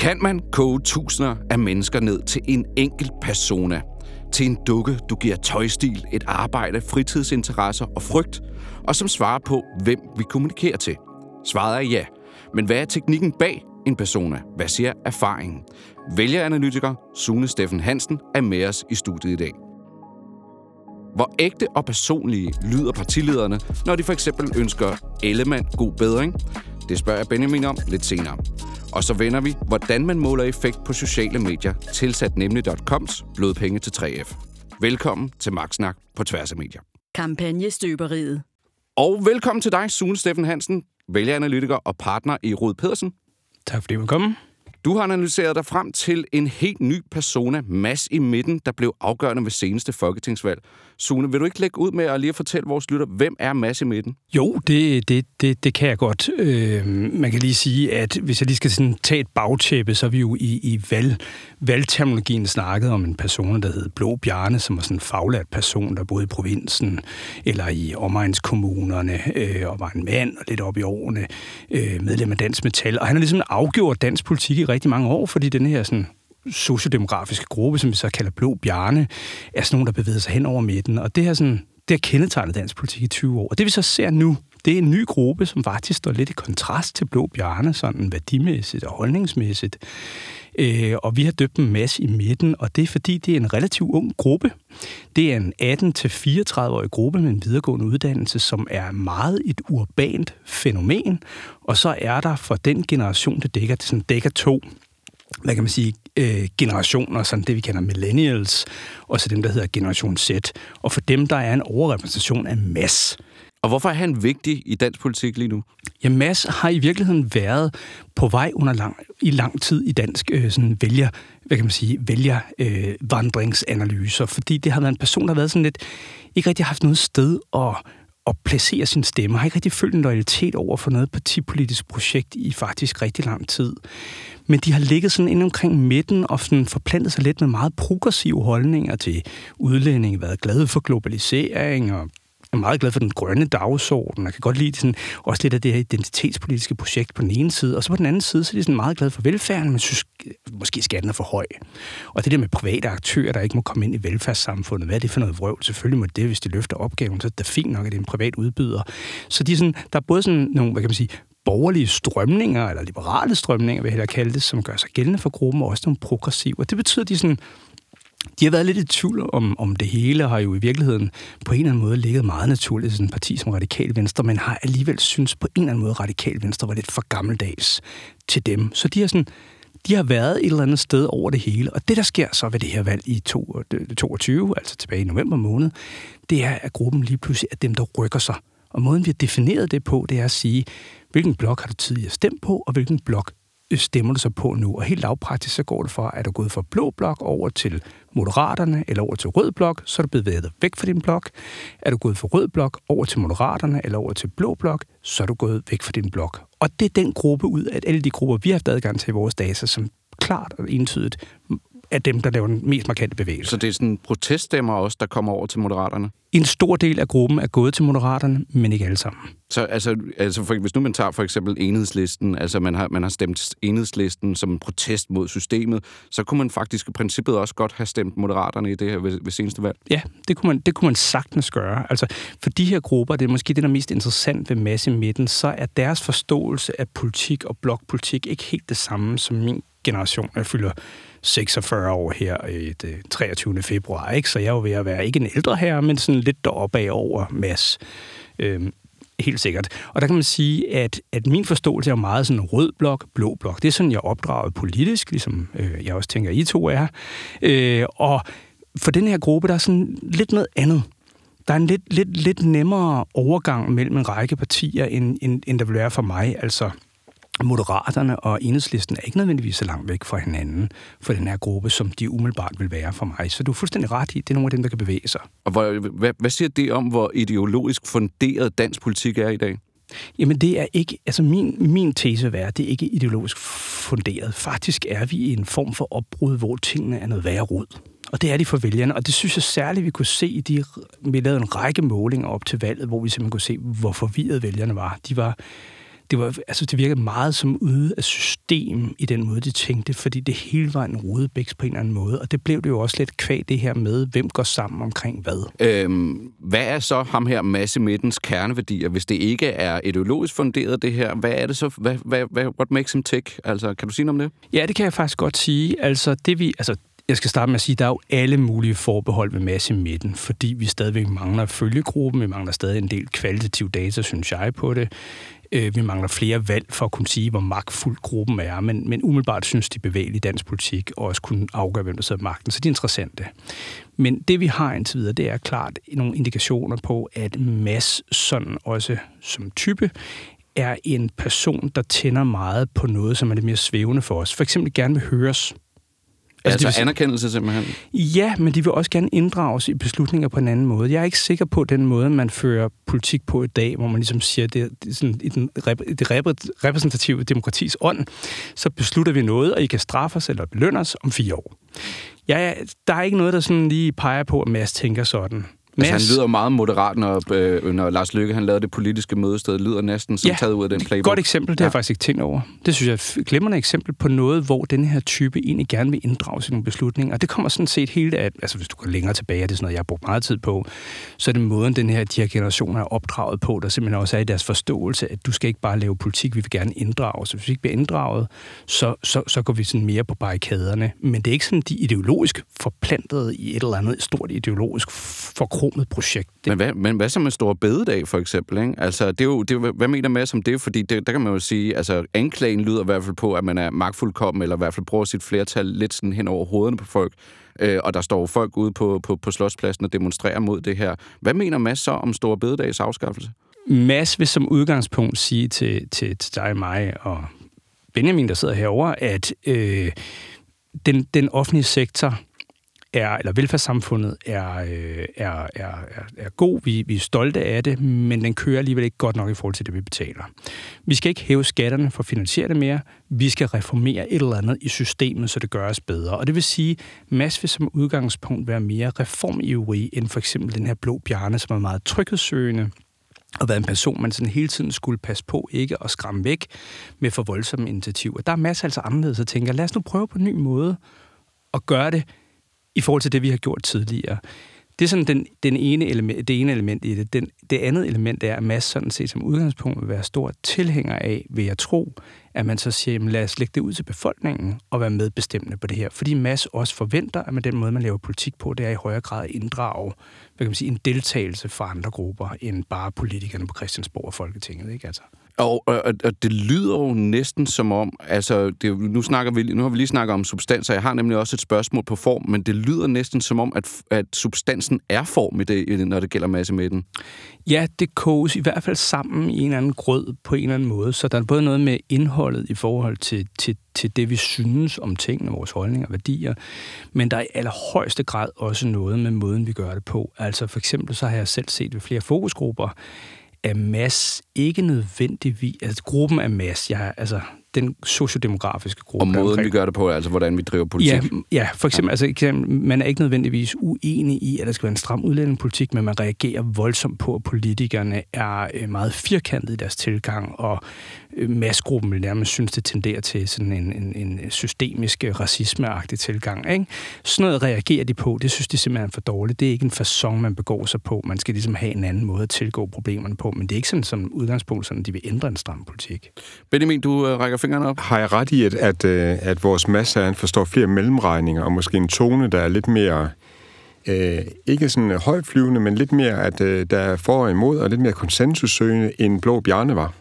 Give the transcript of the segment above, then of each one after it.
Kan man koge tusinder af mennesker ned til en enkelt persona? Til en dukke, du giver tøjstil, et arbejde, fritidsinteresser og frygt, og som svarer på, hvem vi kommunikerer til? Svaret er ja. Men hvad er teknikken bag en persona? Hvad siger erfaringen? Vælgeranalytiker Sune Steffen Hansen er med os i studiet i dag. Hvor ægte og personlige lyder partilederne, når de for eksempel ønsker Ellemann god bedring? Det spørger jeg Benjamin om lidt senere. Og så vender vi, hvordan man måler effekt på sociale medier, tilsat nemlig.coms blodpenge til 3F. Velkommen til Magtsnak på tværs af medier. Kampagnestøberiet. Og velkommen til dig, Sune Steffen Hansen, vælgeranalytiker og partner i Rod Pedersen. Tak fordi du kom. Du har analyseret dig frem til en helt ny persona, Mass i midten, der blev afgørende ved seneste folketingsvalg. Sune, vil du ikke lægge ud med at lige fortælle vores lytter, hvem er Mads i midten? Jo, det, det, det, det kan jeg godt. Øh, man kan lige sige, at hvis jeg lige skal sådan tage et bagtæppe, så er vi jo i, i valg, valgterminologien snakket om en person, der hed Blå Bjarne, som var sådan en faglært person, der boede i provinsen eller i omegnskommunerne, øh, og var en mand og lidt op i årene, øh, medlem af Dansk Metal. Og han har ligesom afgjort dansk politik i rigtig mange år, fordi den her sådan sociodemografiske gruppe, som vi så kalder Blå Bjarne, er sådan nogen, der bevæger sig hen over midten. Og det har, sådan, det har kendetegnet dansk politik i 20 år. Og det vi så ser nu, det er en ny gruppe, som faktisk står lidt i kontrast til Blå Bjarne, sådan værdimæssigt og holdningsmæssigt. Øh, og vi har døbt dem masse i midten, og det er fordi, det er en relativt ung gruppe. Det er en 18-34-årig gruppe med en videregående uddannelse, som er meget et urbant fænomen. Og så er der for den generation, det dækker, det sådan dækker to hvad kan man sige, øh, generationer, sådan det vi kender millennials, og så dem, der hedder generation Z. Og for dem, der er en overrepræsentation af mass. Og hvorfor er han vigtig i dansk politik lige nu? Ja, Mads har i virkeligheden været på vej under lang, i lang tid i dansk øh, sådan vælger, hvad kan man sige, vælger øh, vandringsanalyser, fordi det har været en person, der har været sådan lidt, ikke rigtig haft noget sted at, at placere sin stemme, har ikke rigtig følt en loyalitet over for noget partipolitisk projekt i faktisk rigtig lang tid. Men de har ligget sådan inde omkring midten og sådan forplantet sig lidt med meget progressive holdninger til udlænding, været glade for globalisering og er meget glad for den grønne dagsorden, og kan godt lide sådan, også lidt af det her identitetspolitiske projekt på den ene side, og så på den anden side, så er de sådan meget glade for velfærden, men synes måske skatten er for høj. Og det der med private aktører, der ikke må komme ind i velfærdssamfundet, hvad er det for noget vrøvl? Selvfølgelig må det, hvis de løfter opgaven, så er det fint nok, at det er en privat udbyder. Så de er sådan, der er både sådan nogle, hvad kan man sige, borgerlige strømninger, eller liberale strømninger, vil jeg hellere kalde det, som gør sig gældende for gruppen, og også nogle progressive. Og det betyder, at de sådan de har været lidt i tvivl om, om det hele, og har jo i virkeligheden på en eller anden måde ligget meget naturligt i sådan et parti som Radikal Venstre, men har alligevel synes på en eller anden måde, at Radikal Venstre var lidt for gammeldags til dem. Så de har sådan de har været et eller andet sted over det hele. Og det, der sker så ved det her valg i 2022, altså tilbage i november måned, det er, at gruppen lige pludselig er dem, der rykker sig. Og måden, vi har defineret det på, det er at sige, hvilken blok har du tidligere stemt på, og hvilken blok stemmer du så på nu? Og helt lavpraktisk, så går det fra, at du er gået fra blå blok over til Moderaterne, eller over til rød blok, så er du bevæget dig væk fra din blok. Er du gået fra rød blok over til Moderaterne, eller over til blå blok, så er du gået væk fra din blok. Og det er den gruppe ud af alle de grupper, vi har haft adgang til i vores data, som klart og entydigt er dem, der laver den mest markante bevægelse. Så det er sådan proteststemmer også, der kommer over til Moderaterne? En stor del af gruppen er gået til Moderaterne, men ikke alle sammen. Så altså, altså for, hvis nu man tager for eksempel enhedslisten, altså man har, man har stemt enhedslisten som en protest mod systemet, så kunne man faktisk i princippet også godt have stemt Moderaterne i det her ved, ved seneste valg? Ja, det kunne, man, det kunne man sagtens gøre. Altså, for de her grupper, det er måske det, der er mest interessant ved masse midten, så er deres forståelse af politik og blokpolitik ikke helt det samme som min generation. Jeg fylder 46 år her i det 23. februar, ikke? så jeg er jo ved at være ikke en ældre her, men sådan lidt deroppe af over mass. Øhm, helt sikkert. Og der kan man sige, at, at min forståelse er meget sådan rød blok, blå blok. Det er sådan, jeg er opdraget politisk, ligesom øh, jeg også tænker, I to er. Øh, og for den her gruppe, der er sådan lidt noget andet. Der er en lidt, lidt, lidt nemmere overgang mellem en række partier, end, end, end der vil være for mig. Altså, Moderaterne og Enhedslisten er ikke nødvendigvis så langt væk fra hinanden for den her gruppe, som de umiddelbart vil være for mig. Så du er fuldstændig ret i, det er nogle af dem, der kan bevæge sig. Og hvor, hvad, hvad siger det om, hvor ideologisk funderet dansk politik er i dag? Jamen det er ikke, altså min, min tese er, det er ikke ideologisk funderet. Faktisk er vi i en form for opbrud, hvor tingene er noget værre rod. Og det er de for vælgerne, og det synes jeg særligt, vi kunne se i de, vi lavede en række målinger op til valget, hvor vi simpelthen kunne se, hvor forvirret vælgerne var. De var det, var, altså, det virkede meget som ude af system i den måde, de tænkte, fordi det hele var en rodebæks på en eller anden måde, og det blev det jo også lidt kvæg det her med, hvem går sammen omkring hvad. Øhm, hvad er så ham her masse midtens kerneværdier, hvis det ikke er ideologisk funderet det her? Hvad er det så? Hvad, hvad, hvad, what makes him tick? Altså, kan du sige noget om det? Ja, det kan jeg faktisk godt sige. Altså, det vi, altså, jeg skal starte med at sige, at der er jo alle mulige forbehold med masse midten, fordi vi stadigvæk mangler følgegruppen, vi mangler stadig en del kvalitativ data, synes jeg, på det. Øh, vi mangler flere valg for at kunne sige, hvor magtfuld gruppen er, men, men umiddelbart synes de bevægelige dansk politik og også kunne afgøre, hvem der sidder magten, så det er interessante. Men det vi har indtil videre, det er klart nogle indikationer på, at Mads sådan også som type er en person, der tænder meget på noget, som er lidt mere svævende for os. For eksempel gerne vil høres. Altså, altså anerkendelse simpelthen? Ja, men de vil også gerne inddrages i beslutninger på en anden måde. Jeg er ikke sikker på den måde, man fører politik på i dag, hvor man ligesom siger, det, det er sådan, i den, det repræsentative demokratis ånd, så beslutter vi noget, og I kan straffe os eller belønne os om fire år. Ja, der er ikke noget, der sådan lige peger på, at Mads tænker sådan. Altså, han lyder meget moderat, når, øh, når Lars Løkke han lavede det politiske mødested. Det lyder næsten som ja, taget ud af den playbook. godt eksempel. Det ja. har jeg faktisk ikke tænkt over. Det synes jeg er et glimrende eksempel på noget, hvor den her type egentlig gerne vil inddrage sine beslutninger. Og det kommer sådan set helt af, altså hvis du går længere tilbage, det er sådan noget, jeg har brugt meget tid på, så er det måden, den her, de her generationer er opdraget på, der simpelthen også er i deres forståelse, at du skal ikke bare lave politik, vi vil gerne inddrage. Så hvis vi ikke bliver inddraget, så, så, så går vi sådan mere på barrikaderne. Men det er ikke sådan, de ideologisk forplantet i et eller andet stort ideologisk forkromet projekt. Men hvad, men hvad så med Store Bededag, for eksempel? Ikke? Altså, det er jo, det er hvad mener Mads om det? Fordi det, der kan man jo sige, altså anklagen lyder i hvert fald på, at man er magtfuldkommen, eller i hvert fald bruger sit flertal lidt sådan hen over hovederne på folk. Øh, og der står folk ude på, på, på Slotspladsen og demonstrerer mod det her. Hvad mener Mads så om Store Bededags afskaffelse? Mads vil som udgangspunkt sige til, til, til dig, mig og Benjamin, der sidder herover, at øh, den, den offentlige sektor er, eller velfærdssamfundet er, øh, er, er, er, er god. Vi, vi er stolte af det, men den kører alligevel ikke godt nok i forhold til det, vi betaler. Vi skal ikke hæve skatterne for at finansiere det mere. Vi skal reformere et eller andet i systemet, så det gøres bedre. Og det vil sige, Mads vil som udgangspunkt være mere reformivrig end for eksempel den her blå bjerne, som er meget tryghedssøgende og været en person, man sådan hele tiden skulle passe på ikke at skræmme væk med for voldsomme initiativer. Der er masser altså anderledes at tænke, lad os nu prøve på en ny måde at gøre det i forhold til det, vi har gjort tidligere. Det er sådan den, den ene element, det ene element i det. Den, det andet element er, at Mads sådan set som udgangspunkt vil være stor tilhænger af, vil jeg tro, at man så siger, jamen, lad os lægge det ud til befolkningen og være medbestemmende på det her. Fordi Mads også forventer, at med den måde, man laver politik på, det er i højere grad at inddrage hvad kan man sige, en deltagelse fra andre grupper, end bare politikerne på Christiansborg og Folketinget. Ikke? Altså. Og, og, og det lyder jo næsten som om, altså det, nu, snakker vi, nu har vi lige snakket om substanser, jeg har nemlig også et spørgsmål på form, men det lyder næsten som om, at, at substansen er form i det, når det gælder masse med den. Ja, det koges i hvert fald sammen i en eller anden grød på en eller anden måde, så der er både noget med indholdet i forhold til, til, til det, vi synes om tingene, vores holdninger og værdier, men der er i allerhøjeste grad også noget med måden, vi gør det på. Altså for eksempel så har jeg selv set ved flere fokusgrupper, er mass ikke nødvendigvis... Altså, gruppen er mass. Jeg, altså, den sociodemografiske gruppe. Og måden, omkring. vi gør det på, altså hvordan vi driver politik. Ja, ja for eksempel, ja. altså, man er ikke nødvendigvis uenig i, at der skal være en stram udlændingepolitik, men man reagerer voldsomt på, at politikerne er øh, meget firkantet i deres tilgang, og massgruppen vil nærmest synes, det tenderer til sådan en, en, en systemisk øh, racismeagtig tilgang. Ikke? Sådan noget reagerer de på, det synes de simpelthen er for dårligt. Det er ikke en façon, man begår sig på. Man skal ligesom have en anden måde at tilgå problemerne på, men det er ikke sådan som udgangspunkt, sådan, at de vil ændre en stram politik. Benjamin, du rækker fingrene op. Har jeg ret i, at, at, øh, at vores masse han forstår flere mellemregninger, og måske en tone, der er lidt mere... Øh, ikke sådan højflyvende, men lidt mere, at øh, der er for og imod, og lidt mere konsensussøgende, end Blå Bjarne var.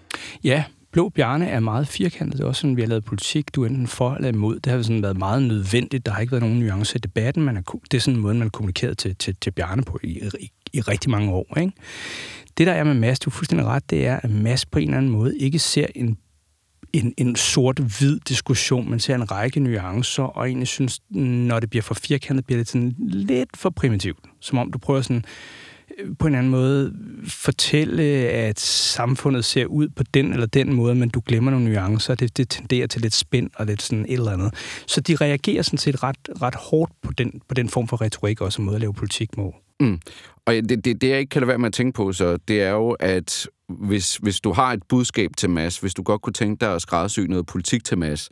Ja, Blå Bjarne er meget firkantet. Det er også sådan, vi har lavet politik. Du er enten for eller imod. Det har sådan været meget nødvendigt. Der har ikke været nogen nuancer i debatten. Man er, det er sådan en måde, man kommunikerer kommunikeret til, til, til Bjarne på i, i, i rigtig mange år. Ikke? Det, der er med Mads, du er fuldstændig ret, det er, at Mads på en eller anden måde ikke ser en en, en sort-hvid diskussion. Man ser en række nuancer, og egentlig synes, når det bliver for firkantet, bliver det sådan lidt for primitivt. Som om du prøver sådan på en anden måde fortælle, at samfundet ser ud på den eller den måde, men du glemmer nogle nuancer. Det, det tenderer til lidt spænd og lidt sådan et eller andet. Så de reagerer sådan set ret, ret hårdt på den, på den form for retorik, også måde at lave politik må. Mm. Og det, det, det, jeg ikke kan lade være med at tænke på, så det er jo, at hvis, hvis du har et budskab til Mads, hvis du godt kunne tænke dig at skræddersy noget politik til Mads,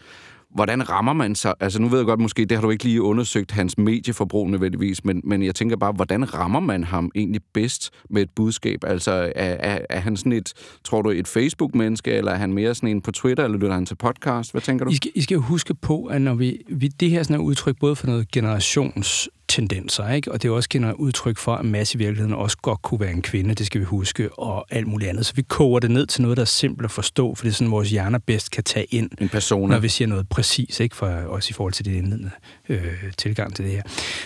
hvordan rammer man sig? Altså nu ved jeg godt, måske det har du ikke lige undersøgt hans medieforbrug nødvendigvis, men, men jeg tænker bare, hvordan rammer man ham egentlig bedst med et budskab? Altså er, er, er han sådan et, tror du, et Facebook-menneske, eller er han mere sådan en på Twitter, eller lytter han til podcast? Hvad tænker du? I skal, I skal jo huske på, at når vi, vi det her sådan er udtryk både for noget generations tendenser, ikke? Og det er også et udtryk for, at masse i virkeligheden også godt kunne være en kvinde, det skal vi huske, og alt muligt andet. Så vi koger det ned til noget, der er simpelt at forstå, for det er sådan, vores hjerner bedst kan tage ind, en person, når vi siger noget præcis, ikke? For, også i forhold til det indledende øh, tilgang til det her.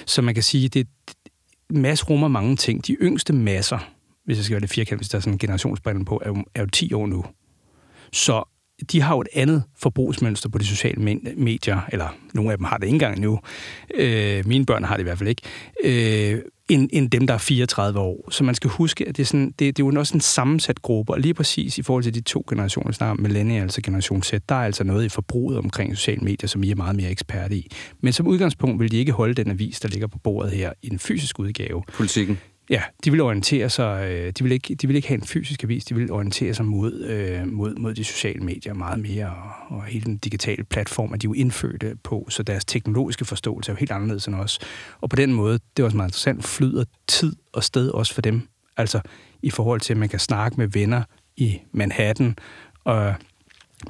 Så man kan sige, at det, masse rummer mange ting. De yngste masser, hvis jeg skal være lidt firkantet, hvis der er sådan en generationsbrænde på, er jo, er jo 10 år nu. Så de har jo et andet forbrugsmønster på de sociale medier, eller nogle af dem har det ikke engang nu. Øh, mine børn har det i hvert fald ikke. Øh, end, end dem, der er 34 år. Så man skal huske, at det er, sådan, det, det er jo også en sammensat gruppe, og lige præcis i forhold til de to generationer, snart millennial, altså generation Z, der er altså noget i forbruget omkring sociale medier, som I er meget mere eksperte i. Men som udgangspunkt vil de ikke holde den avis, der ligger på bordet her i en fysisk udgave. Politikken. Ja, de vil orientere sig, øh, de vil ikke, de vil ikke have en fysisk avis, de vil orientere sig mod, øh, mod, mod de sociale medier meget mere, og, og hele den digitale platform, at de er jo indfødte på, så deres teknologiske forståelse er jo helt anderledes end os. Og på den måde, det er også meget interessant, flyder tid og sted også for dem. Altså i forhold til, at man kan snakke med venner i Manhattan, og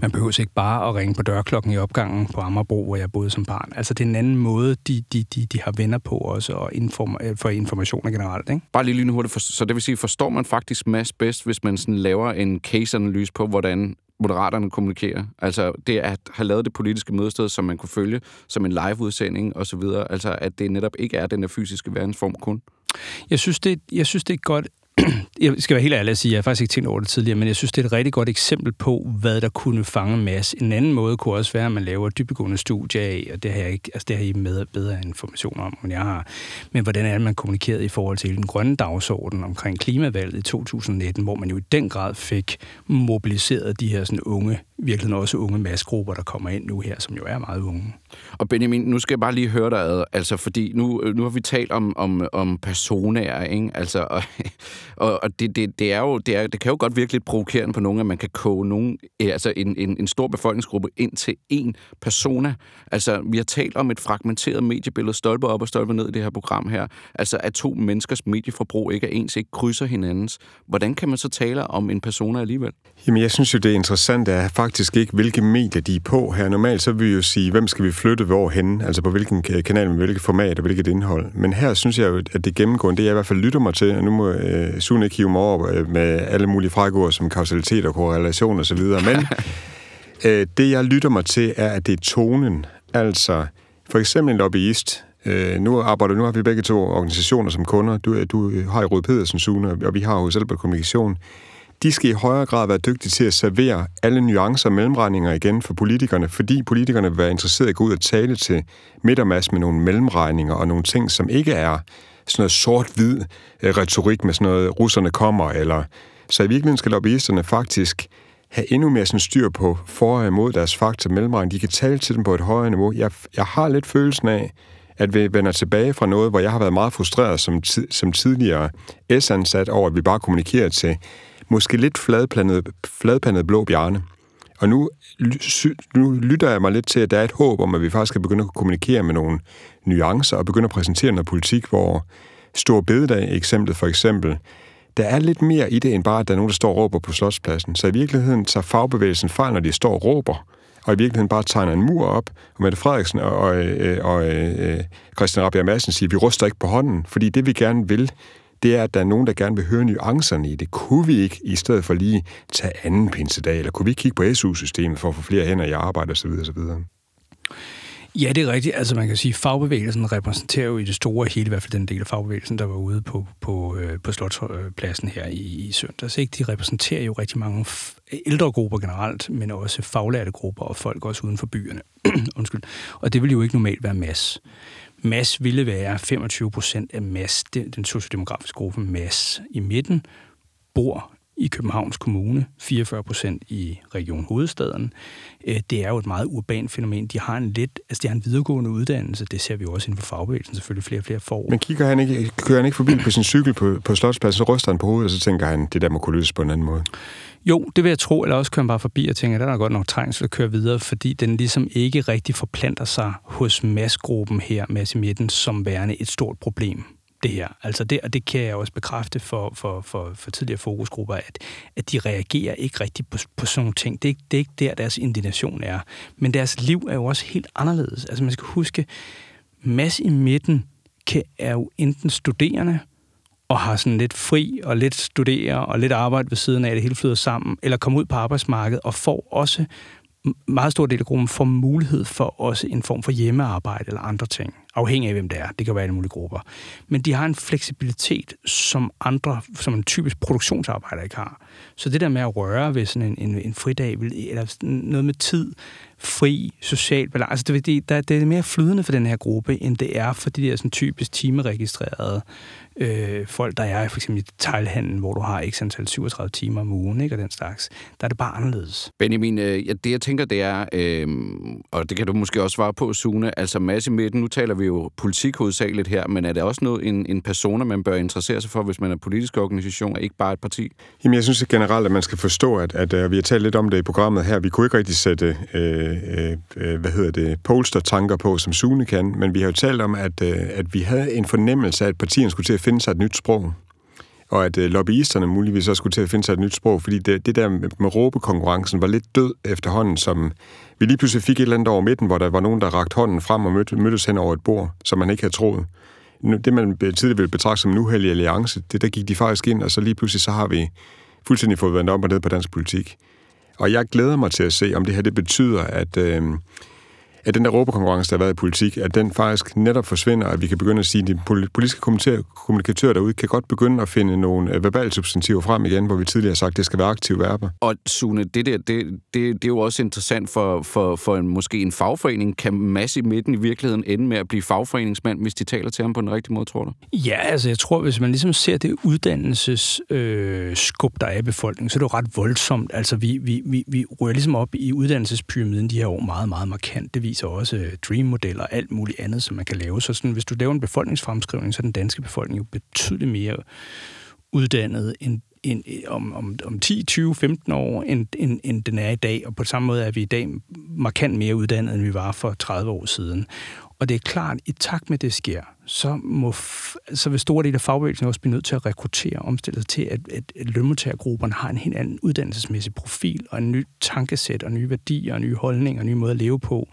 man behøver ikke bare at ringe på dørklokken i opgangen på Amagerbro, hvor jeg boede som barn. Altså, det er en anden måde, de, de, de, de har venner på også, og inform, øh, for informationer generelt. Ikke? Bare lige hurtigt. Så det vil sige, forstår man faktisk mass bedst, hvis man sådan laver en case-analyse på, hvordan moderaterne kommunikerer. Altså det at have lavet det politiske mødested, som man kunne følge som en live-udsending osv. Altså at det netop ikke er den der fysiske verdensform kun. Jeg synes, det, jeg synes, det er godt jeg skal være helt ærlig at sige, jeg har faktisk ikke tænkt over det tidligere, men jeg synes, det er et rigtig godt eksempel på, hvad der kunne fange mass. En anden måde kunne også være, at man laver dybegående studier af, og det har, jeg ikke, altså det har I med bedre information om, end jeg har. Men hvordan er det, man kommunikeret i forhold til den grønne dagsorden omkring klimavalget i 2019, hvor man jo i den grad fik mobiliseret de her sådan unge, virkelig også unge massegrupper, der kommer ind nu her, som jo er meget unge. Og Benjamin, nu skal jeg bare lige høre dig, altså fordi nu, nu har vi talt om, om, om personer, ikke? Altså, og, og, og det, det, det, er jo, det, er, det kan jo godt virke lidt provokerende på nogen, at man kan koge nogen, altså en, en, en stor befolkningsgruppe ind til én persona. Altså, vi har talt om et fragmenteret mediebillede, stolpe op og stolpe ned i det her program her. Altså, at to menneskers medieforbrug ikke er ens, ikke krydser hinandens. Hvordan kan man så tale om en persona alligevel? Jamen, jeg synes jo, det interessante er faktisk ikke, hvilke medier de er på her. Normalt så vil vi jo sige, hvem skal vi flytte hvorhen? Altså på hvilken kanal, med hvilket format og hvilket indhold. Men her synes jeg jo, at det gennemgående, det jeg i hvert fald lytter mig til, og nu må øh, Sune ikke hive mig over øh, med alle mulige frækord som kausalitet og korrelation og så videre, men øh, det jeg lytter mig til, er, at det er tonen. Altså, for eksempel en lobbyist, Øh, nu arbejder nu har vi begge to organisationer som kunder. Du, du har i Rød Pedersen, Sune, og vi har hos Albert Kommunikation de skal i højere grad være dygtige til at servere alle nuancer og mellemregninger igen for politikerne, fordi politikerne vil være interesserede i at gå ud og tale til midtermass med nogle mellemregninger og nogle ting, som ikke er sådan noget sort-hvid øh, retorik med sådan noget, russerne kommer, eller... Så i virkeligheden skal lobbyisterne faktisk have endnu mere sådan styr på for og imod deres fakta mellemregning. De kan tale til dem på et højere niveau. Jeg, jeg har lidt følelsen af, at vi vender tilbage fra noget, hvor jeg har været meget frustreret som, som tidligere S-ansat over, at vi bare kommunikerer til måske lidt fladpandet, fladpandet blå bjarne. Og nu, nu lytter jeg mig lidt til, at der er et håb om, at vi faktisk skal begynde at kommunikere med nogle nuancer og begynde at præsentere noget politik, hvor Stor Bededag eksemplet for eksempel, der er lidt mere i det, end bare, at der er nogen, der står og råber på Slotspladsen. Så i virkeligheden tager fagbevægelsen fejl, når de står og råber, og i virkeligheden bare tegner en mur op, og Mette Frederiksen og, og, og, og øh, Christian Rabia Madsen siger, vi ryster ikke på hånden, fordi det vi gerne vil, det er, at der er nogen, der gerne vil høre nuancerne i det. Kunne vi ikke, i stedet for lige tage anden pinsedag, eller kunne vi ikke kigge på SU-systemet for at få flere hænder i arbejde osv. osv.? Ja, det er rigtigt. Altså man kan sige, at fagbevægelsen repræsenterer jo i det store hele, i hvert fald den del af fagbevægelsen, der var ude på, på, øh, på Slotspladsen her i, i søndags. Ikke? De repræsenterer jo rigtig mange ældre grupper generelt, men også faglærte grupper og folk også uden for byerne. Undskyld. Og det vil jo ikke normalt være mass. Mass ville være 25 procent af mass, den, den sociodemografiske gruppe mass i midten, bor i Københavns Kommune, 44 procent i Region Hovedstaden. Øh, det er jo et meget urban fænomen. De har en lidt, altså de har en videregående uddannelse, det ser vi jo også inden for fagbevægelsen, selvfølgelig flere og flere får. Men kigger han ikke, kører han ikke forbi på sin cykel på, på Slotspladsen, så ryster han på hovedet, og så tænker han, det der må kunne løses på en anden måde? Jo, det vil jeg tro, eller også kører han bare forbi og tænker, at der er godt nok trængsel at køre videre, fordi den ligesom ikke rigtig forplanter sig hos massgruppen her, i midten, som værende et stort problem det her. Altså det, og det kan jeg også bekræfte for, for, for, for tidligere fokusgrupper, at, at de reagerer ikke rigtigt på, på sådan nogle ting. Det er, ikke, det er ikke der, deres indignation er. Men deres liv er jo også helt anderledes. Altså man skal huske, mass i midten kan, er jo enten studerende, og har sådan lidt fri og lidt studere og lidt arbejde ved siden af, det hele flyder sammen, eller kommer ud på arbejdsmarkedet og får også meget stor del af gruppen får mulighed for også en form for hjemmearbejde eller andre ting, afhængig af hvem det er. Det kan være alle mulige grupper. Men de har en fleksibilitet, som andre, som en typisk produktionsarbejder ikke har. Så det der med at røre ved sådan en, en, en fridag, eller noget med tid, fri, social balance, altså det, det, det er mere flydende for den her gruppe, end det er for de der sådan typisk timeregistrerede øh, folk, der er for eksempel i detaljhandlen, hvor du har x antal 37 timer om ugen, ikke, og den slags. Der er det bare anderledes. Benjamin, øh, ja, det jeg tænker, det er, øh, og det kan du måske også svare på, Sune, altså masse midten, nu taler vi jo politik hovedsageligt her, men er det også noget, en, en persona, man bør interessere sig for, hvis man er politisk organisation, og ikke bare et parti? Jamen, jeg synes generelt, at man skal forstå, at, at, at vi har talt lidt om det i programmet her. Vi kunne ikke rigtig sætte, øh, øh, øh, hvad hedder det, polster-tanker på, som Sune kan, men vi har jo talt om, at, øh, at vi havde en fornemmelse af, at partierne skulle til at finde sig et nyt sprog. Og at øh, lobbyisterne muligvis også skulle til at finde sig et nyt sprog, fordi det, det der med, med råbekonkurrencen var lidt død efterhånden, som vi lige pludselig fik et eller andet over midten, hvor der var nogen, der rakte hånden frem og mødte, mødtes hen over et bord, som man ikke havde troet. Det, man tidligere ville betragte som en uheldig alliance, det der gik de faktisk ind, og så lige pludselig så har vi fuldstændig fået vendt op og ned på dansk politik. Og jeg glæder mig til at se, om det her det betyder, at, øh, at den der råbekonkurrence, der har været i politik, at den faktisk netop forsvinder, at vi kan begynde at sige, at de politiske kommunikatører derude kan godt begynde at finde nogle øh, verbale substantiver frem igen, hvor vi tidligere har sagt, at det skal være aktive verber. Og Sune, det, der, det, det, det er jo også interessant for, for, for en, måske en fagforening. Kan Mads i midten i virkeligheden ende med at blive fagforeningsmand, hvis de taler til ham på den rigtige måde, tror du? Ja, altså jeg tror, hvis man ligesom ser det uddannelsesskub, øh, skub, der er i befolkningen, så er det jo ret voldsomt. Altså vi, vi, vi, vi rører ligesom op i uddannelsespyramiden de her år meget, meget markant. Det viser også øh, Dream-modeller og alt muligt andet, som man kan lave. Så sådan, hvis du laver en befolkningsfremskrivning, så er den danske befolkning jo betydeligt mere uddannet end, end, øh, om, om, om 10, 20, 15 år, end, end, end den er i dag. Og på samme måde er vi i dag markant mere uddannet, end vi var for 30 år siden. Og det er klart, at i takt med det sker, så, må, så vil store dele af fagbevægelsen også blive nødt til at rekruttere og omstille sig til, at, at, at lønmodtagergrupperne har en helt anden uddannelsesmæssig profil, og en ny tankesæt, og nye værdier, og nye holdninger, og nye måder at leve på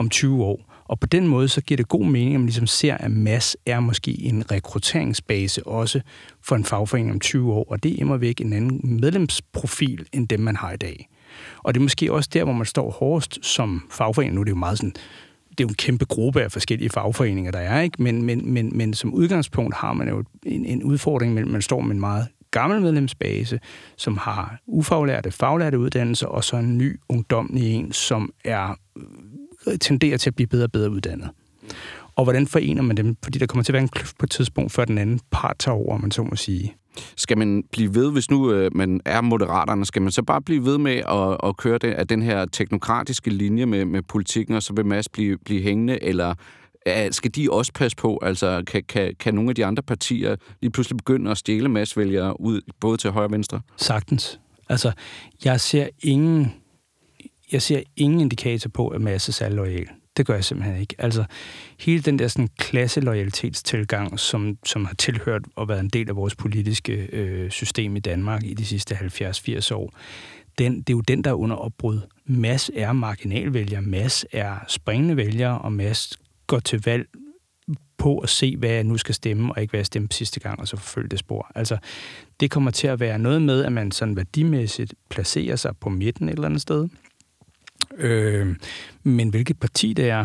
om 20 år. Og på den måde, så giver det god mening, at man ligesom ser, at MAS er måske en rekrutteringsbase også for en fagforening om 20 år, og det er væk en anden medlemsprofil, end dem, man har i dag. Og det er måske også der, hvor man står hårdest som fagforening. Nu er det jo meget sådan det er jo en kæmpe gruppe af forskellige fagforeninger, der er, ikke? Men, men, men, men som udgangspunkt har man jo en, en udfordring, men man står med en meget gammel medlemsbase, som har ufaglærte, faglærte uddannelser, og så en ny ungdomlig en, som er tenderer til at blive bedre og bedre uddannet. Og hvordan forener man dem? Fordi der kommer til at være en kløft på et tidspunkt, før den anden part tager over, man så må sige. Skal man blive ved, hvis nu øh, man er moderaterne, skal man så bare blive ved med at, at køre den, at den her teknokratiske linje med, med politikken, og så vil Mads blive, blive hængende, eller skal de også passe på? Altså, kan, kan, kan nogle af de andre partier lige pludselig begynde at stjæle massvælgere ud, både til højre og venstre? Sagtens. Altså, jeg ser ingen jeg ser ingen indikator på, at Mads er lojal. Det gør jeg simpelthen ikke. Altså, hele den der sådan klasselojalitetstilgang, som, som har tilhørt og været en del af vores politiske øh, system i Danmark i de sidste 70-80 år, den, det er jo den, der er under opbrud. Mass er marginalvælger, mass er springende vælger, og mass går til valg på at se, hvad jeg nu skal stemme, og ikke hvad jeg stemte sidste gang, og så forfølge det spor. Altså, det kommer til at være noget med, at man sådan værdimæssigt placerer sig på midten et eller andet sted, Øh, men hvilket parti det er,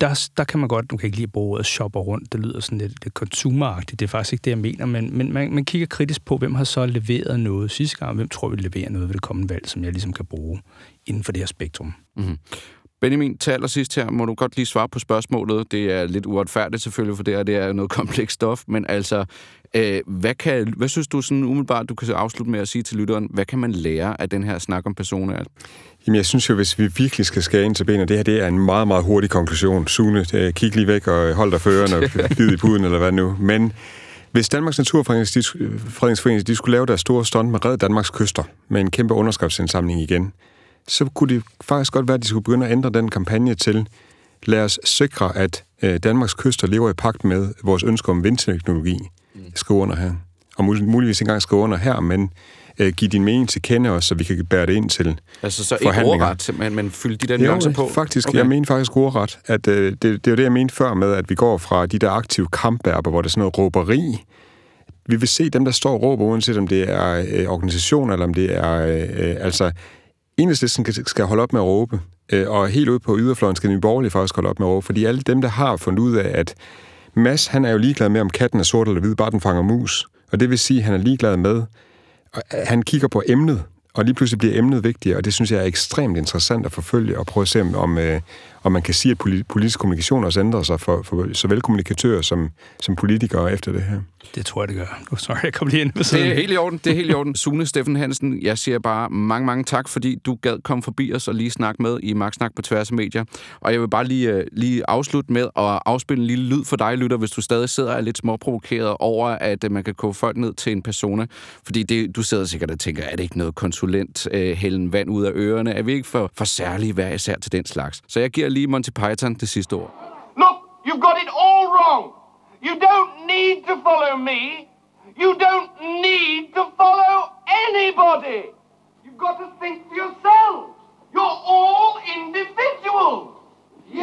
der, der kan man godt, nu kan jeg ikke lige bruge ordet shopper rundt, det lyder sådan lidt, lidt consumeragtigt, det er faktisk ikke det, jeg mener, men, men man, man kigger kritisk på, hvem har så leveret noget sidste gang, og hvem tror vi leverer noget ved det kommende valg, som jeg ligesom kan bruge inden for det her spektrum. Mm-hmm. Benjamin, til allersidst her må du godt lige svare på spørgsmålet. Det er lidt uretfærdigt selvfølgelig, for det, her, det er noget komplekst stof, men altså, øh, hvad, kan, hvad synes du sådan umiddelbart, du kan afslutte med at sige til lytteren, hvad kan man lære af den her snak om personer? Jamen, jeg synes jo, hvis vi virkelig skal skære ind til benet, det her det er en meget, meget hurtig konklusion. Sune, øh, kig lige væk og hold dig for ørerne og bid i puden, eller hvad nu. Men hvis Danmarks Naturfredningsforening de skulle lave deres store stunt med Red Danmarks kyster, med en kæmpe underskriftsindsamling igen, så kunne det faktisk godt være, at de skulle begynde at ændre den kampagne til, lad os sikre, at øh, Danmarks kyster lever i pagt med vores ønsker om vindteknologi. Skriv under her. Og muligvis engang skrive under her, men øh, give din mening til kende os, så vi kan bære det ind til Altså så ikke ordret, men, men fylde de der nuancer på? faktisk. Okay. Jeg mener faktisk ordret, at øh, det, det er jo det, jeg mente før med, at vi går fra de der aktive kampverber, hvor det er sådan noget råberi. Vi vil se dem, der står og råber, uanset om det er øh, organisation, eller om det er... Øh, altså, enhedslisten skal holde op med at råbe, øh, og helt ude på yderfløjen skal Nye Borgerlige faktisk holde op med at råbe, fordi alle dem, der har fundet ud af, at Mads, han er jo ligeglad med, om katten er sort eller hvid, bare den fanger mus. Og det vil sige, at han er ligeglad med, øh, han kigger på emnet, og lige pludselig bliver emnet vigtigere, og det synes jeg er ekstremt interessant at forfølge og prøve at se, om, øh, om man kan sige, at politisk kommunikation også ændrer sig for, for såvel kommunikatører som, som politikere efter det her. Det tror jeg, det gør. Oh, sorry, jeg kom lige ind på siden. Det er helt i orden. Det er helt i orden. Sune Steffen Hansen, jeg siger bare mange, mange tak, fordi du gad komme forbi os og lige snakke med i Magtsnak på tværs af medier. Og jeg vil bare lige, uh, lige afslutte med at afspille en lille lyd for dig, lytter, hvis du stadig sidder og er lidt småprovokeret over, at uh, man kan koge folk ned til en persona. Fordi det, du sidder sikkert og tænker, er det ikke noget konsulent uh, hælden vand ud af ørerne? Er vi ikke for, for særlige hver især til den slags? Så jeg giver lige Monty Python det sidste ord. Look, you've got it all wrong. You don't need to follow me. You don't need to follow anybody. You've got to think for yourselves. You're all individuals.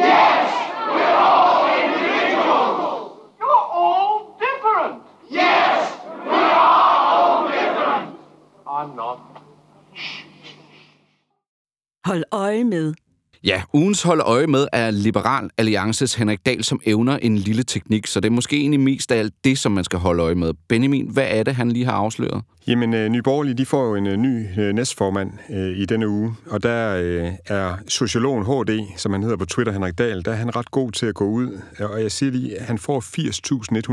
Yes, we're all individuals. You're all different. Yes, we are all different. I'm not. Hold øje med Ja, ugens hold øje med er Liberal Alliances Henrik Dahl, som evner en lille teknik, så det er måske egentlig mest af alt det, som man skal holde øje med. Benjamin, hvad er det, han lige har afsløret? Jamen, øh, Nye Borgerlige, de får jo en øh, ny øh, næstformand øh, i denne uge, og der øh, er sociologen HD, som han hedder på Twitter, Henrik Dahl, der er han ret god til at gå ud, og jeg siger lige, at han får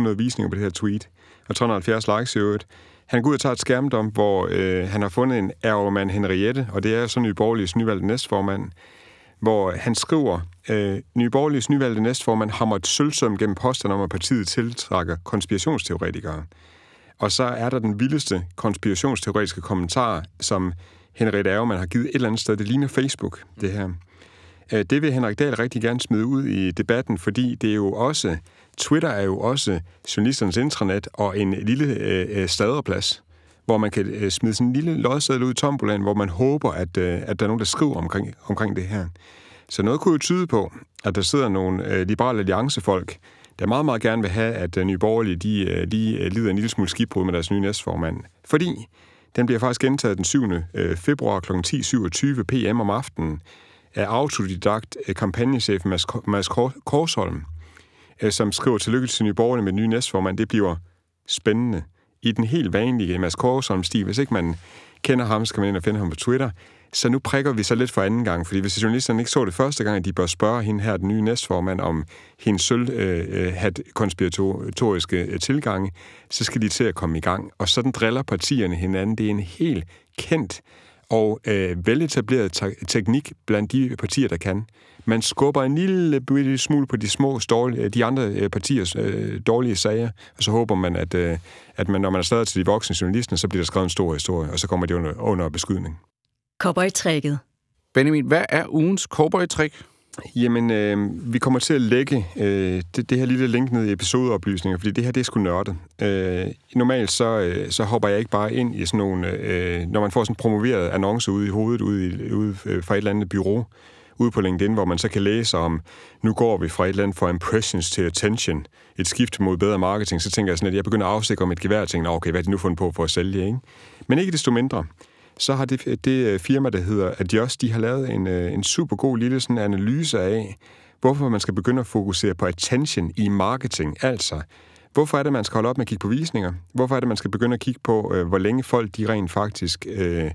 80.100 visninger på det her tweet, og 370 likes i øvrigt. Han går ud og tager et skærmdom, hvor øh, han har fundet en ærgermand Henriette, og det er så Nye Borgerliges nyvalgte næstformand, hvor han skriver, øh, Nye Borgerliges nyvalgte næstformand har måttet sølvsøm gennem posten om, at partiet tiltrækker konspirationsteoretikere. Og så er der den vildeste konspirationsteoretiske kommentar, som Henrik Auermann har givet et eller andet sted. Det ligner Facebook, det her. Øh, det vil Henrik Dahl rigtig gerne smide ud i debatten, fordi det er jo også, Twitter er jo også journalisternes intranet og en lille øh, øh staderplads hvor man kan øh, smide sådan en lille lodseddel ud i tombolaen, hvor man håber, at, øh, at der er nogen, der skriver omkring, omkring det her. Så noget kunne jo tyde på, at der sidder nogle øh, liberale alliancefolk, der meget, meget gerne vil have, at øh, Nye Borgerlige de, øh, de øh, lider en lille smule skibbrud med deres nye næstformand. Fordi den bliver faktisk gentaget den 7. Øh, februar kl. 10.27 pm om aftenen af autodidakt øh, kampagnechef Mads, Mads Korsholm, øh, som skriver tillykke til Nye Borgerlige med den nye næstformand. Det bliver spændende i den helt vanlige Mads Korsholm-stil. Hvis ikke man kender ham, så kan man ind og finde ham på Twitter. Så nu prikker vi så lidt for anden gang, fordi hvis journalisterne ikke så det første gang, at de bør spørge hende her, den nye næstformand, om hendes sølvhat øh, konspiratoriske tilgange, så skal de til at komme i gang. Og sådan driller partierne hinanden. Det er en helt kendt og øh, veletableret te- teknik blandt de partier, der kan. Man skubber en lille smule på de små, dårlige, de andre øh, partiers øh, dårlige sager, og så håber man, at, øh, at man, når man er stadig til de voksne journalister, så bliver der skrevet en stor historie, og så kommer det under, under beskydning. Cowboy-trækket. Benjamin, hvad er ugens cowboy-trick? Jamen, øh, vi kommer til at lægge øh, det, det her lille link ned i episodeoplysninger, fordi det her, det er sgu nørdet. Øh, normalt så, øh, så hopper jeg ikke bare ind i sådan nogle... Øh, når man får sådan en promoveret annonce ude i hovedet, ude, i, ude øh, fra et eller andet bureau, ude på LinkedIn, hvor man så kan læse om, nu går vi fra et eller andet for impressions til attention, et skift mod bedre marketing, så tænker jeg sådan, at jeg begynder at afsikre om gevær, og tænker, okay, hvad er det nu fundet på for at sælge, ikke? Men ikke desto mindre, så har det, det øh, firma, der hedder Adjust, de har lavet en, øh, en super god lille sådan analyse af, hvorfor man skal begynde at fokusere på attention i marketing. Altså, hvorfor er det, man skal holde op med at kigge på visninger? Hvorfor er det, man skal begynde at kigge på, øh, hvor længe folk de rent faktisk øh,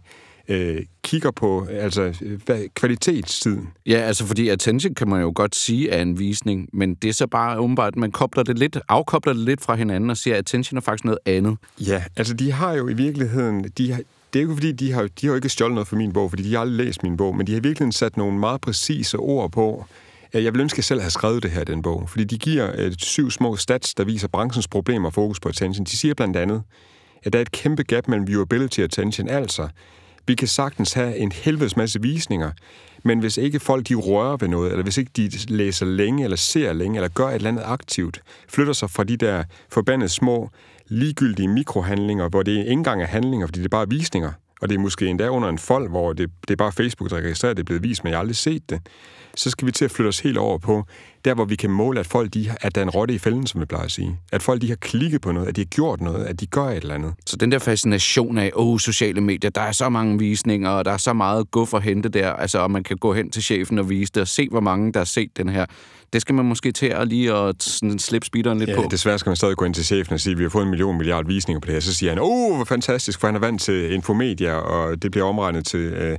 øh, kigger på altså hvad, kvalitetstiden. Ja, altså fordi attention kan man jo godt sige er en visning, men det er så bare åbenbart, at man kobler det lidt, afkobler det lidt fra hinanden og siger, at attention er faktisk noget andet. Ja, altså de har jo i virkeligheden, de har, det er jo ikke fordi, de har, de har ikke stjålet noget fra min bog, fordi de har aldrig læst min bog, men de har virkelig sat nogle meget præcise ord på. Jeg vil ønske, at jeg selv havde skrevet det her i den bog, fordi de giver et syv små stats, der viser branchens problemer og fokus på attention. De siger blandt andet, at der er et kæmpe gap mellem viewability og attention, altså vi kan sagtens have en helvedes masse visninger, men hvis ikke folk de rører ved noget, eller hvis ikke de læser længe, eller ser længe, eller gør et eller andet aktivt, flytter sig fra de der forbandede små, ligegyldige mikrohandlinger, hvor det ikke engang er handlinger, fordi det er bare visninger, og det er måske endda under en fold, hvor det, det er bare Facebook, der registrerer, at det er blevet vist, men jeg har aldrig set det, så skal vi til at flytte os helt over på, der hvor vi kan måle, at folk de, at der er en rotte i fælden, som vi plejer at sige. At folk de har klikket på noget, at de har gjort noget, at de gør et eller andet. Så den der fascination af, åh, oh, sociale medier, der er så mange visninger, og der er så meget guf at hente der, altså, og man kan gå hen til chefen og vise det, og se, hvor mange, der har set den her. Det skal man måske til at lige at sådan slippe speederen lidt ja, på. desværre skal man stadig gå ind til chefen og sige, at vi har fået en million milliard visninger på det her. Så siger han, åh, oh, hvor fantastisk, for han er vant til Infomedia, og det bliver omregnet til... Øh,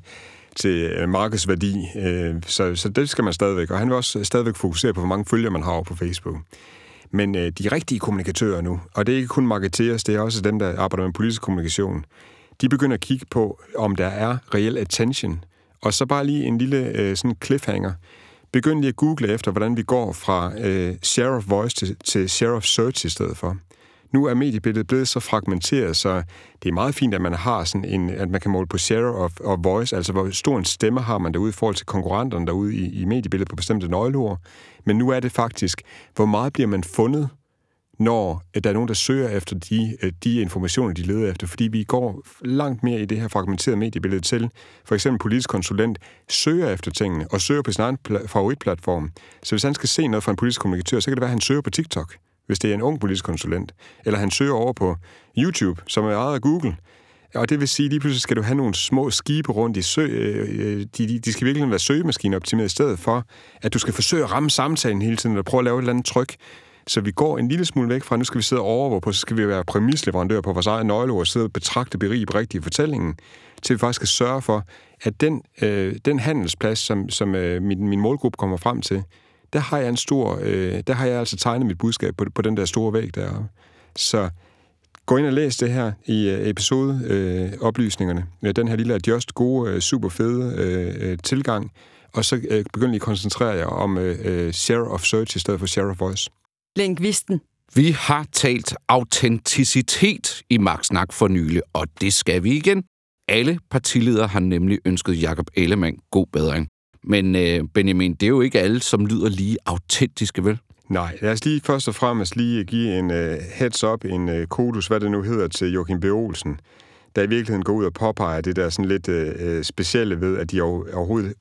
til øh, markedsværdi, øh, så, så det skal man stadigvæk. Og han vil også stadigvæk fokusere på, hvor mange følgere man har på Facebook. Men øh, de rigtige kommunikatører nu, og det er ikke kun marketeers, det er også dem, der arbejder med politisk kommunikation, de begynder at kigge på, om der er reel attention. Og så bare lige en lille øh, sådan cliffhanger. Begynd lige at google efter, hvordan vi går fra øh, share of voice til, til share of search i stedet for. Nu er mediebilledet blevet så fragmenteret, så det er meget fint, at man har sådan en, at man kan måle på share of, of voice, altså hvor stor en stemme har man derude i forhold til konkurrenterne derude i, i mediebilledet på bestemte nøgleord. Men nu er det faktisk, hvor meget bliver man fundet, når der er nogen, der søger efter de, øh, de informationer, de leder efter, fordi vi går langt mere i det her fragmenterede mediebillede til. For eksempel politisk konsulent søger efter tingene, og søger på sin egen favoritplatform. Så hvis han skal se noget fra en politisk kommunikatør, så kan det være, at han søger på TikTok hvis det er en ung politisk konsulent. Eller han søger over på YouTube, som er ejet af Google. Og det vil sige, at lige pludselig skal du have nogle små skibe rundt i sø. Øh, øh, de, de, de skal virkelig være søgemaskineoptimeret i stedet for, at du skal forsøge at ramme samtalen hele tiden, og prøve at lave et eller andet tryk. Så vi går en lille smule væk fra, nu skal vi sidde og overvåge på, så skal vi være præmisleverandør på vores eget nøgleord og sidde og betragte berige på rigtige fortællingen, til vi faktisk skal sørge for, at den, øh, den handelsplads, som, som øh, min, min målgruppe kommer frem til, der har jeg en stor, øh, der har jeg altså tegnet mit budskab på, på den der store væg der. Så gå ind og læs det her i øh, episode øh, oplysningerne. Den her lille adjust, gode, øh, super fede øh, øh, tilgang. Og så øh, begynd lige at koncentrere jer om øh, øh share of search i stedet for share of voice. Lingvisten. Vi har talt autenticitet i Max Snak for nylig, og det skal vi igen. Alle partiledere har nemlig ønsket Jakob Ellemann god bedring. Men øh, Benjamin, det er jo ikke alle, som lyder lige autentiske, vel? Nej, lad os lige først og fremmest lige give en uh, heads up, en uh, kodus, hvad det nu hedder, til Joachim B. Olsen, der i virkeligheden går ud og påpeger det der sådan lidt uh, specielle ved, at de overhovedet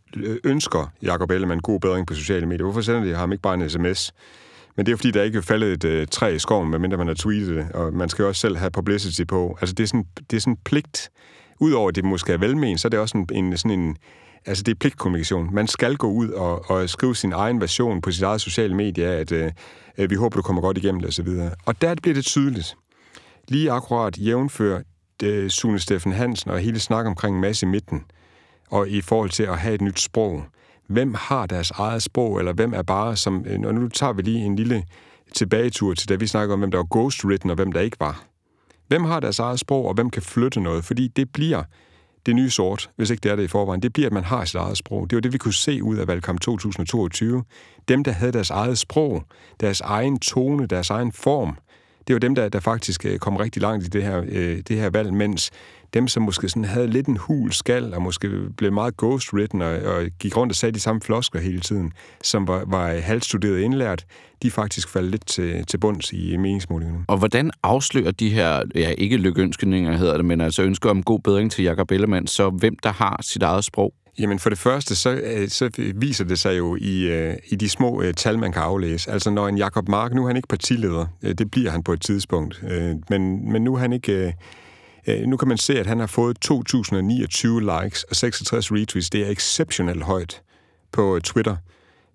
ønsker Jakob Ellemann god bedring på sociale medier. Hvorfor sender de ham ikke bare en sms? Men det er fordi, der ikke er faldet et øh, træ i skoven, medmindre man har tweetet det, og man skal jo også selv have publicity på. Altså, det er sådan, det er sådan pligt. Udover at det måske er velmen, så er det også en, en, sådan en, Altså, det er pligtkommunikation. Man skal gå ud og, og skrive sin egen version på sit eget sociale medie at øh, vi håber, du kommer godt igennem det, osv. Og, og der bliver det tydeligt. Lige akkurat jævnfør øh, Sune Steffen Hansen og hele snak omkring masse i midten, og i forhold til at have et nyt sprog. Hvem har deres eget sprog, eller hvem er bare som... Øh, og nu tager vi lige en lille tilbagetur til, da vi snakker om, hvem der var ghostwritten, og hvem der ikke var. Hvem har deres eget sprog, og hvem kan flytte noget? Fordi det bliver det nye sort, hvis ikke det er det i forvejen, det bliver, at man har sit eget sprog. Det var det, vi kunne se ud af valgkamp 2022. Dem, der havde deres eget sprog, deres egen tone, deres egen form, det var dem, der, der faktisk øh, kom rigtig langt i det her, øh, det her valg, mens dem, som måske sådan havde lidt en hul skal, og måske blev meget ghostwritten, og, og gik rundt og sagde de samme floskler hele tiden, som var, var halvstuderet indlært, de faktisk faldt lidt til, til bunds i meningsmålingerne. Og hvordan afslører de her, ja ikke lykønskninger hedder det, men altså ønsker om god bedring til Jakob Ellemann, så hvem der har sit eget sprog? Jamen for det første, så, øh, så viser det sig jo i, øh, i de små uh, tal, man kan aflæse. Altså når en Jakob Mark, nu er han ikke partileder, det bliver han på et tidspunkt, men, men nu er han ikke... Øh, nu kan man se, at han har fået 2.029 likes og 66 retweets. Det er exceptionelt højt på øh, Twitter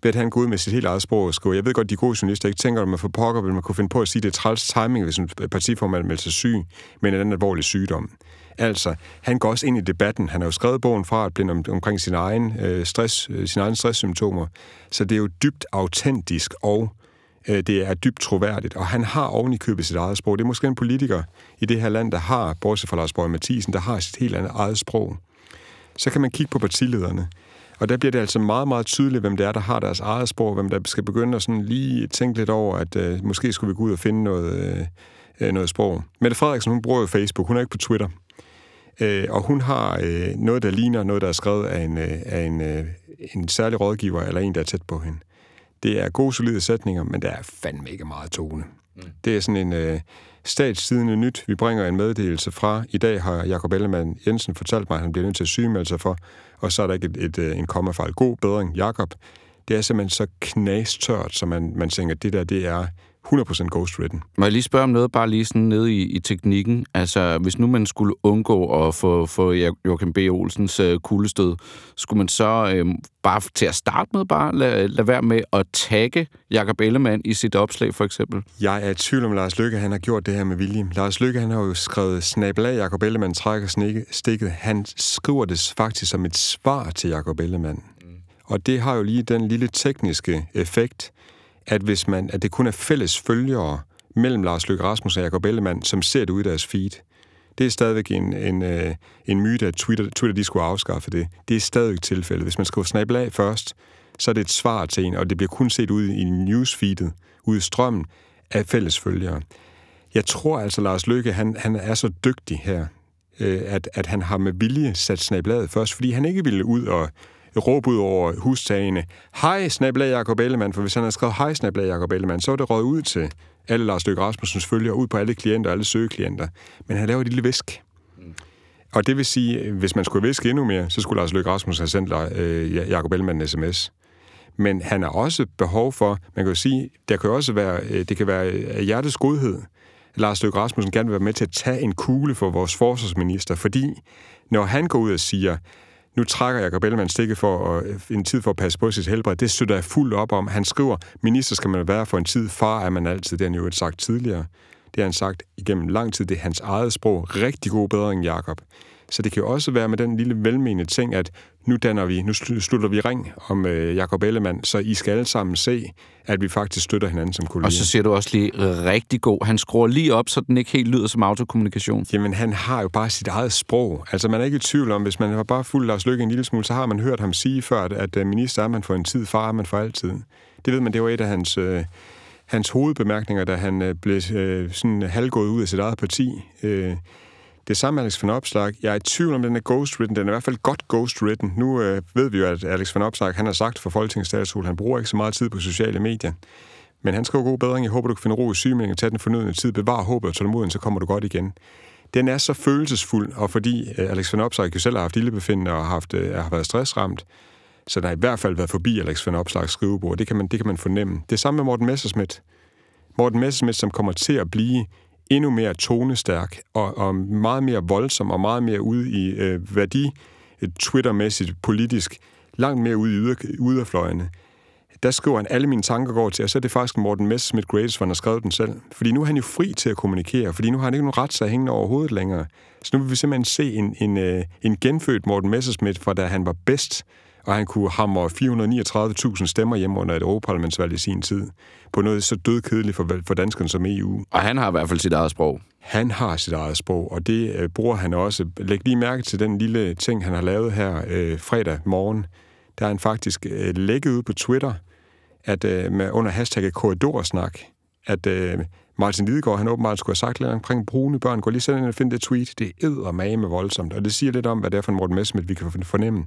ved at han går ud med sit helt eget sprog og skriver, jeg ved godt, de gode journalister ikke tænker, at man får pokker, vil man kunne finde på at sige, at det er træls timing, hvis en partiformand melder sig syg med en anden alvorlig sygdom. Altså, han går også ind i debatten. Han har jo skrevet bogen fra at blive om, omkring sin egen, øh, stress, øh, sine egne stresssymptomer. Så det er jo dybt autentisk, og Øh, det er dybt troværdigt. Og han har oven i købet sit eget sprog. Det er måske en politiker i det her land, der har, bortset fra Lars Borg Mathisen, der har sit helt andet eget sprog. Så kan man kigge på partilederne. Og der bliver det altså meget, meget tydeligt, hvem det er, der har deres eget sprog, hvem der skal begynde at sådan lige tænke lidt over, at øh, måske skulle vi gå ud og finde noget, øh, øh noget sprog. Mette Frederiksen, hun bruger jo Facebook, hun er ikke på Twitter. Øh, og hun har øh, noget, der ligner noget, der er skrevet af en, øh, af en, øh, en særlig rådgiver, eller en, der er tæt på hende. Det er gode, solide sætninger, men der er fandme ikke meget tone. Mm. Det er sådan en øh, statstidende nyt. Vi bringer en meddelelse fra. I dag har Jakob Ellemann Jensen fortalt mig, at han bliver nødt til at sygemelde sig for, og så er der ikke et, et, et, en kommafejl. God bedring, Jakob. Det er simpelthen så knastørt, så man, man tænker, at det der, det er 100% ghost-written. Må jeg lige spørge om noget, bare lige sådan nede i, i teknikken? Altså, hvis nu man skulle undgå at få, få Joachim B. Olsens øh, kuldestød, skulle man så øh, bare til at starte med bare lade, lade være med at tagge Jakob Ellemann i sit opslag, for eksempel? Jeg er i tvivl om, Lars Lykke han har gjort det her med vilje. Lars Lykke han har jo skrevet snabelag Jakob Ellemann trækker stikket. Han skriver det faktisk som et svar til Jakob Ellemann. Mm. Og det har jo lige den lille tekniske effekt, at hvis man, at det kun er fælles følgere mellem Lars Løkke Rasmussen og Jacob Ellemann, som ser det ud af deres feed. Det er stadigvæk en, en, øh, en myte, at Twitter, Twitter de skulle afskaffe det. Det er stadigvæk tilfældet. Hvis man skriver snabel af først, så er det et svar til en, og det bliver kun set ud i newsfeedet, ud i strømmen af fælles følgere. Jeg tror altså, Lars Løkke, han, han er så dygtig her, øh, at, at han har med vilje sat snabladet først, fordi han ikke ville ud og råbe ud over hustagene, hej, snabelag Jacob Ellemann, for hvis han havde skrevet hej, snabelag Jacob Ellemann, så var det råd ud til alle Lars Løkke Rasmussens følgere, ud på alle klienter, alle søgeklienter. Men han laver et lille visk. Og det vil sige, hvis man skulle viske endnu mere, så skulle Lars Løkke Rasmussen have sendt øh, Jacob Ellemann en sms. Men han har også behov for, man kan jo sige, der kan også være, øh, det kan være hjertets godhed, Lars Løkke Rasmussen gerne vil være med til at tage en kugle for vores forsvarsminister, fordi når han går ud og siger, nu trækker Jacob Ellemann stikket for at, øh, en tid for at passe på sit helbred. Det støtter jeg fuldt op om. Han skriver, minister skal man være for en tid, far er man altid. Det har han jo sagt tidligere. Det har han sagt igennem lang tid. Det er hans eget sprog. Rigtig god bedring, Jakob. Så det kan jo også være med den lille velmenende ting, at nu danner vi, nu slutter vi ring om øh, Jakob Ellemann, så I skal alle sammen se, at vi faktisk støtter hinanden som kolleger. Og så siger du også lige rigtig god. Han skruer lige op, så den ikke helt lyder som autokommunikation. Jamen, han har jo bare sit eget sprog. Altså, man er ikke i tvivl om, hvis man har bare fuldt Lars Løkke en lille smule, så har man hørt ham sige før, at, at øh, minister er man for en tid, far er man for altid. Det ved man, det var et af hans... Øh, hans hovedbemærkninger, da han øh, blev øh, sådan halvgået ud af sit eget parti. Øh, det samme med Alex van Opslag. Jeg er i tvivl om, den er ghostwritten. Den er i hvert fald godt ghostwritten. Nu øh, ved vi jo, at Alex van Opslag, han har sagt for Folketingets Statshold, han bruger ikke så meget tid på sociale medier. Men han skriver god bedring. Jeg håber, du kan finde ro i sygemeldingen, tage den fornødende tid, bevar håbet og tålmoden, så kommer du godt igen. Den er så følelsesfuld, og fordi øh, Alex van Opslag jo selv har haft ildebefindende og har, haft, øh, har været stressramt, så der har i hvert fald været forbi Alex van Opslags skrivebord. Det kan man, det kan man fornemme. Det er samme med Morten Messerschmidt. Morten Messerschmidt, som kommer til at blive endnu mere tonestærk og, og meget mere voldsom og meget mere ude i øh, værdi, øh, Twitter-mæssigt, politisk, langt mere ude i yder, yderfløjene. Der skriver han, alle mine tanker går til, og så er det faktisk Morten Messerschmidt Graves, for han har skrevet den selv. Fordi nu er han jo fri til at kommunikere, fordi nu har han ikke nogen retssag hængende overhovedet længere. Så nu vil vi simpelthen se en, en, øh, en genfødt Morten Messerschmidt fra da han var bedst, og han kunne hamre 439.000 stemmer hjem under et europaparlamentsvalg i sin tid, på noget så dødkedeligt for, for danskerne som EU. Og han har i hvert fald sit eget sprog. Han har sit eget sprog, og det øh, bruger han også. Læg lige mærke til den lille ting, han har lavet her øh, fredag morgen. Der er han faktisk øh, lægget ud på Twitter, at øh, med, under hashtagget korridorsnak, at øh, Martin Lidegaard, han åbenbart skulle have sagt lidt omkring brune børn. Gå lige selv ind og find det tweet. Det er med voldsomt, og det siger lidt om, hvad det er for en Morten Messerschmidt, vi kan fornemme.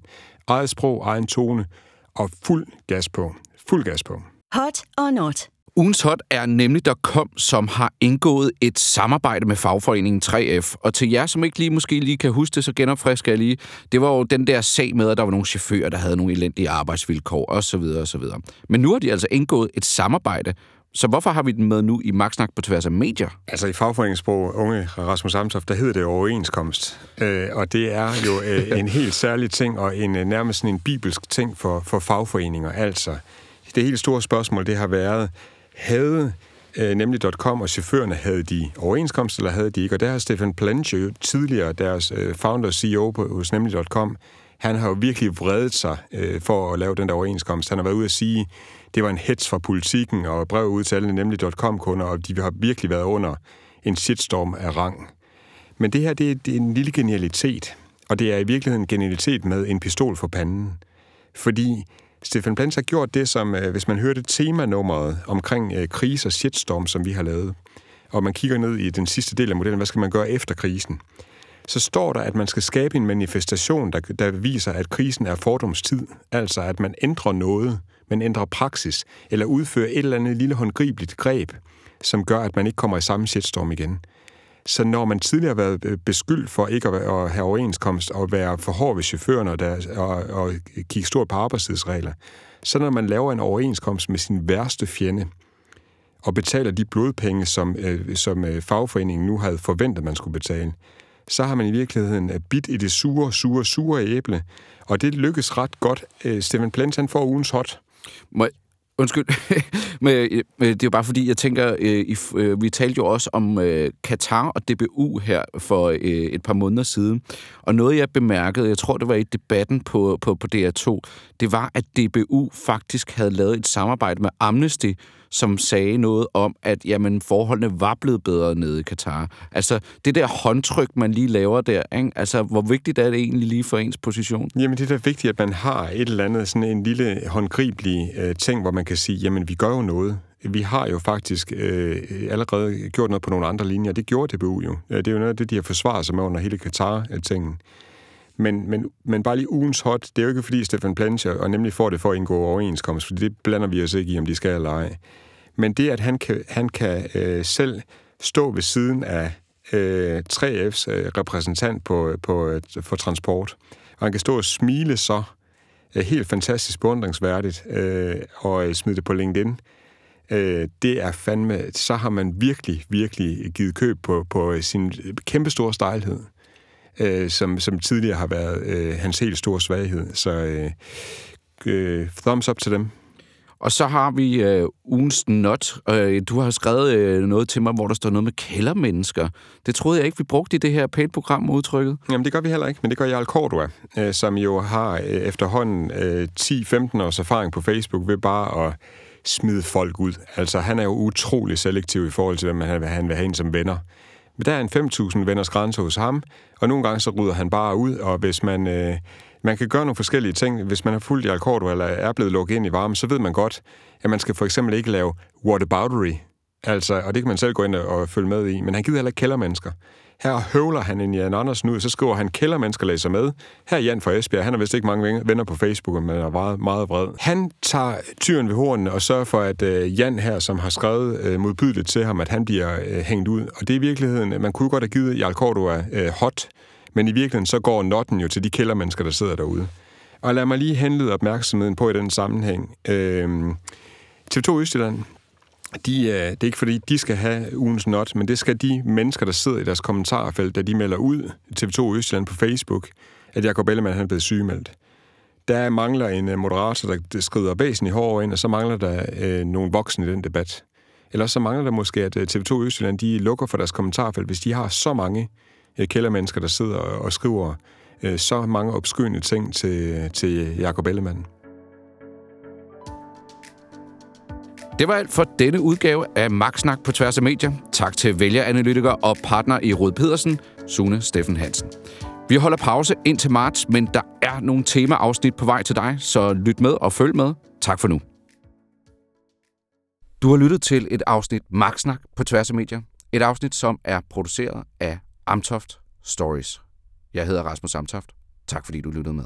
Eget sprog, egen tone, og fuld gas på. Fuld gas på. Hot or not? Ugens hot er nemlig der kom, som har indgået et samarbejde med fagforeningen 3F. Og til jer, som ikke lige måske lige kan huske det, så genopfrisker jeg lige. Det var jo den der sag med, at der var nogle chauffører, der havde nogle elendige arbejdsvilkår osv. osv. Men nu har de altså indgået et samarbejde, så hvorfor har vi den med nu i Magtsnak på tværs af medier? Altså i fagforeningssprog, unge Rasmus Amtoft, der hedder det overenskomst. Øh, og det er jo øh, en helt særlig ting, og en øh, nærmest sådan en bibelsk ting for, for fagforeninger. Altså, det helt store spørgsmål, det har været, havde øh, nemlig.com, og chaufførerne havde de overenskomst, eller havde de ikke. Og der har Stefan Planche, tidligere deres øh, founder CEO på, hos nemlig.com, han har jo virkelig vredet sig øh, for at lave den der overenskomst. Han har været ude at sige, det var en hets fra politikken, og brev ud til alle nemlig.com-kunder, og de har virkelig været under en shitstorm af rang. Men det her, det er, det er en lille genialitet, og det er i virkeligheden en genialitet med en pistol for panden. Fordi Stefan Plans har gjort det, som øh, hvis man hørte temanummeret omkring øh, krise og shitstorm, som vi har lavet, og man kigger ned i den sidste del af modellen, hvad skal man gøre efter krisen, så står der, at man skal skabe en manifestation, der, der viser, at krisen er fordomstid. Altså, at man ændrer noget, man ændrer praksis, eller udfører et eller andet lille håndgribeligt greb, som gør, at man ikke kommer i samme shitstorm igen. Så når man tidligere har været øh, beskyldt for ikke at have overenskomst og være for hård ved chaufførerne og, der, og, og kigge stort på arbejdstidsregler, så når man laver en overenskomst med sin værste fjende og betaler de blodpenge, som, øh, som øh, fagforeningen nu havde forventet, man skulle betale, så har man i virkeligheden bidt i det sure, sure, sure æble. Og det lykkes ret godt. Øh, Steven Plens, han får ugens hot. Må, Undskyld, men øh, det er jo bare fordi, jeg tænker, øh, vi talte jo også om Katar og DBU her for et par måneder siden, og noget jeg bemærkede, jeg tror det var i debatten på, på, på DR2, det var, at DBU faktisk havde lavet et samarbejde med Amnesty, som sagde noget om, at jamen, forholdene var blevet bedre nede i Katar. Altså, det der håndtryk, man lige laver der, ikke? altså, hvor vigtigt er det egentlig lige for ens position? Jamen, det er da vigtigt, at man har et eller andet, sådan en lille håndgribelig øh, ting, hvor man kan sige, jamen, vi gør jo noget. Vi har jo faktisk øh, allerede gjort noget på nogle andre linjer. Det gjorde DBU jo. Det er jo noget af det, de har forsvaret sig med under hele Katar-tingen. Men, men, men bare lige ugens hot, det er jo ikke fordi Stefan Plancher og nemlig får det for at indgå overenskomst, for det blander vi os ikke i, om de skal eller ej. Men det, at han kan, han kan øh, selv stå ved siden af øh, 3F's øh, repræsentant på, på, øh, for transport, og han kan stå og smile så øh, helt fantastisk beundringsværdigt øh, og øh, smide det på LinkedIn, øh, det er fandme, så har man virkelig, virkelig givet køb på, på øh, sin kæmpestore stejlhed, øh, som, som tidligere har været øh, hans helt store svaghed. Så øh, øh, thumbs up til dem. Og så har vi øh, ugens not. Øh, du har skrevet øh, noget til mig, hvor der står noget med kældermennesker. Det troede jeg ikke, vi brugte i det her pænt-program udtrykket. Jamen, det gør vi heller ikke, men det gør Jarl Cordua, øh, som jo har øh, efterhånden øh, 10-15 års erfaring på Facebook ved bare at smide folk ud. Altså, han er jo utrolig selektiv i forhold til, hvem han, han vil have ind som venner. Men der er en 5.000 venners grænse hos ham, og nogle gange så rydder han bare ud, og hvis man... Øh, man kan gøre nogle forskellige ting. Hvis man har fulgt i Alcordo eller er blevet lukket ind i varme, så ved man godt, at man skal for eksempel ikke lave whataboutery. Altså, og det kan man selv gå ind og følge med i. Men han gider heller ikke kældermennesker. Her høvler han en Jan Andersen ud, så skriver han, kældermennesker læser med. Her er Jan fra Esbjerg, han har vist ikke mange venner på Facebook, men er meget, meget vred. Han tager tyren ved hornene og sørger for, at øh, Jan her, som har skrevet øh, modbydeligt til ham, at han bliver øh, hængt ud. Og det er i virkeligheden, man kunne godt have givet Jarl Cordua uh, hot, men i virkeligheden så går notten jo til de kældermennesker, der sidder derude. Og lad mig lige henlede opmærksomheden på i den sammenhæng. Øh, TV2 Østjylland, de, øh, det er ikke fordi, de skal have ugens not, men det skal de mennesker, der sidder i deres kommentarfelt, da de melder ud TV2 Østjylland på Facebook, at Jacob Ellemann han er blevet sygemeldt. Der mangler en øh, moderator, der skrider væsentligt hårdere ind, og så mangler der øh, nogle voksne i den debat. Eller så mangler der måske, at øh, TV2 Østjylland de lukker for deres kommentarfelt, hvis de har så mange øh, kældermennesker, der sidder og skriver øh, så mange opskyende ting til, til Jacob Ellemann. Det var alt for denne udgave af Magtsnak på tværs af medier. Tak til vælgeranalytiker og partner i Rød Pedersen, Sune Steffen Hansen. Vi holder pause ind til marts, men der er nogle temaafsnit på vej til dig, så lyt med og følg med. Tak for nu. Du har lyttet til et afsnit Magtsnak på tværs af medier. Et afsnit, som er produceret af Amtoft Stories. Jeg hedder Rasmus Amtoft. Tak fordi du lyttede med.